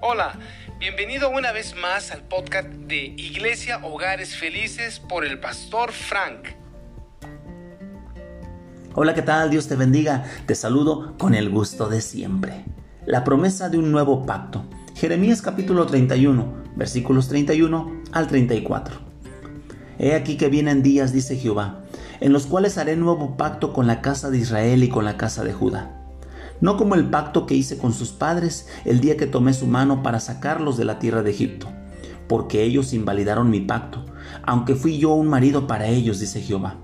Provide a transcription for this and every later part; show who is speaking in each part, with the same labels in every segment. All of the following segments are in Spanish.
Speaker 1: Hola, bienvenido una vez más al podcast de Iglesia Hogares Felices por el pastor Frank.
Speaker 2: Hola, ¿qué tal? Dios te bendiga. Te saludo con el gusto de siempre. La promesa de un nuevo pacto. Jeremías capítulo 31, versículos 31 al 34. He aquí que vienen días, dice Jehová, en los cuales haré nuevo pacto con la casa de Israel y con la casa de Judá no como el pacto que hice con sus padres el día que tomé su mano para sacarlos de la tierra de Egipto, porque ellos invalidaron mi pacto, aunque fui yo un marido para ellos, dice Jehová.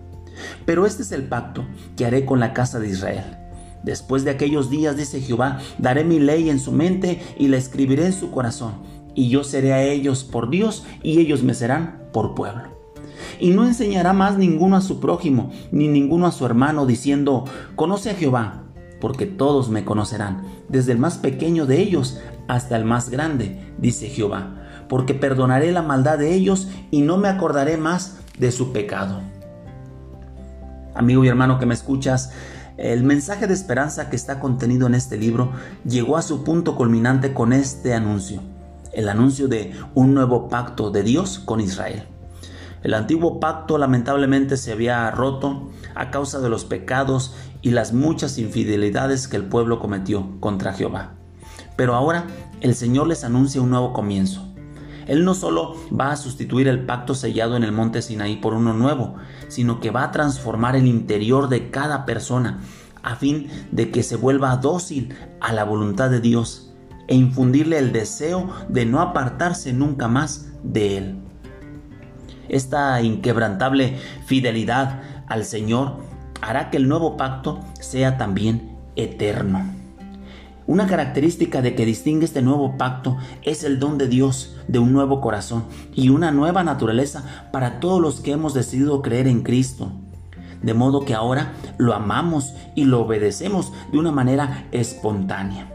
Speaker 2: Pero este es el pacto que haré con la casa de Israel. Después de aquellos días, dice Jehová, daré mi ley en su mente y la escribiré en su corazón, y yo seré a ellos por Dios y ellos me serán por pueblo. Y no enseñará más ninguno a su prójimo, ni ninguno a su hermano, diciendo, conoce a Jehová, porque todos me conocerán, desde el más pequeño de ellos hasta el más grande, dice Jehová, porque perdonaré la maldad de ellos y no me acordaré más de su pecado. Amigo y hermano que me escuchas, el mensaje de esperanza que está contenido en este libro llegó a su punto culminante con este anuncio, el anuncio de un nuevo pacto de Dios con Israel. El antiguo pacto lamentablemente se había roto a causa de los pecados y las muchas infidelidades que el pueblo cometió contra Jehová. Pero ahora el Señor les anuncia un nuevo comienzo. Él no solo va a sustituir el pacto sellado en el monte Sinaí por uno nuevo, sino que va a transformar el interior de cada persona a fin de que se vuelva dócil a la voluntad de Dios e infundirle el deseo de no apartarse nunca más de Él. Esta inquebrantable fidelidad al Señor hará que el nuevo pacto sea también eterno. Una característica de que distingue este nuevo pacto es el don de Dios de un nuevo corazón y una nueva naturaleza para todos los que hemos decidido creer en Cristo. De modo que ahora lo amamos y lo obedecemos de una manera espontánea.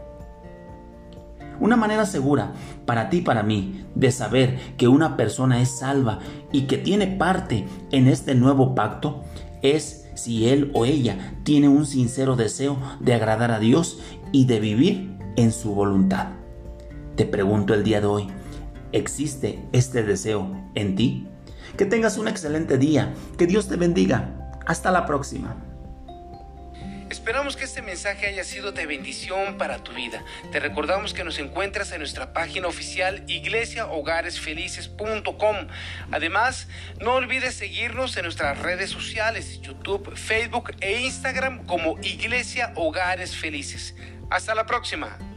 Speaker 2: Una manera segura para ti y para mí de saber que una persona es salva y que tiene parte en este nuevo pacto es si él o ella tiene un sincero deseo de agradar a Dios y de vivir en su voluntad. Te pregunto el día de hoy, ¿existe este deseo en ti? Que tengas un excelente día, que Dios te bendiga. Hasta la próxima.
Speaker 1: Esperamos que este mensaje haya sido de bendición para tu vida. Te recordamos que nos encuentras en nuestra página oficial iglesiahogaresfelices.com. Además, no olvides seguirnos en nuestras redes sociales, YouTube, Facebook e Instagram como Iglesia Hogares Felices. Hasta la próxima.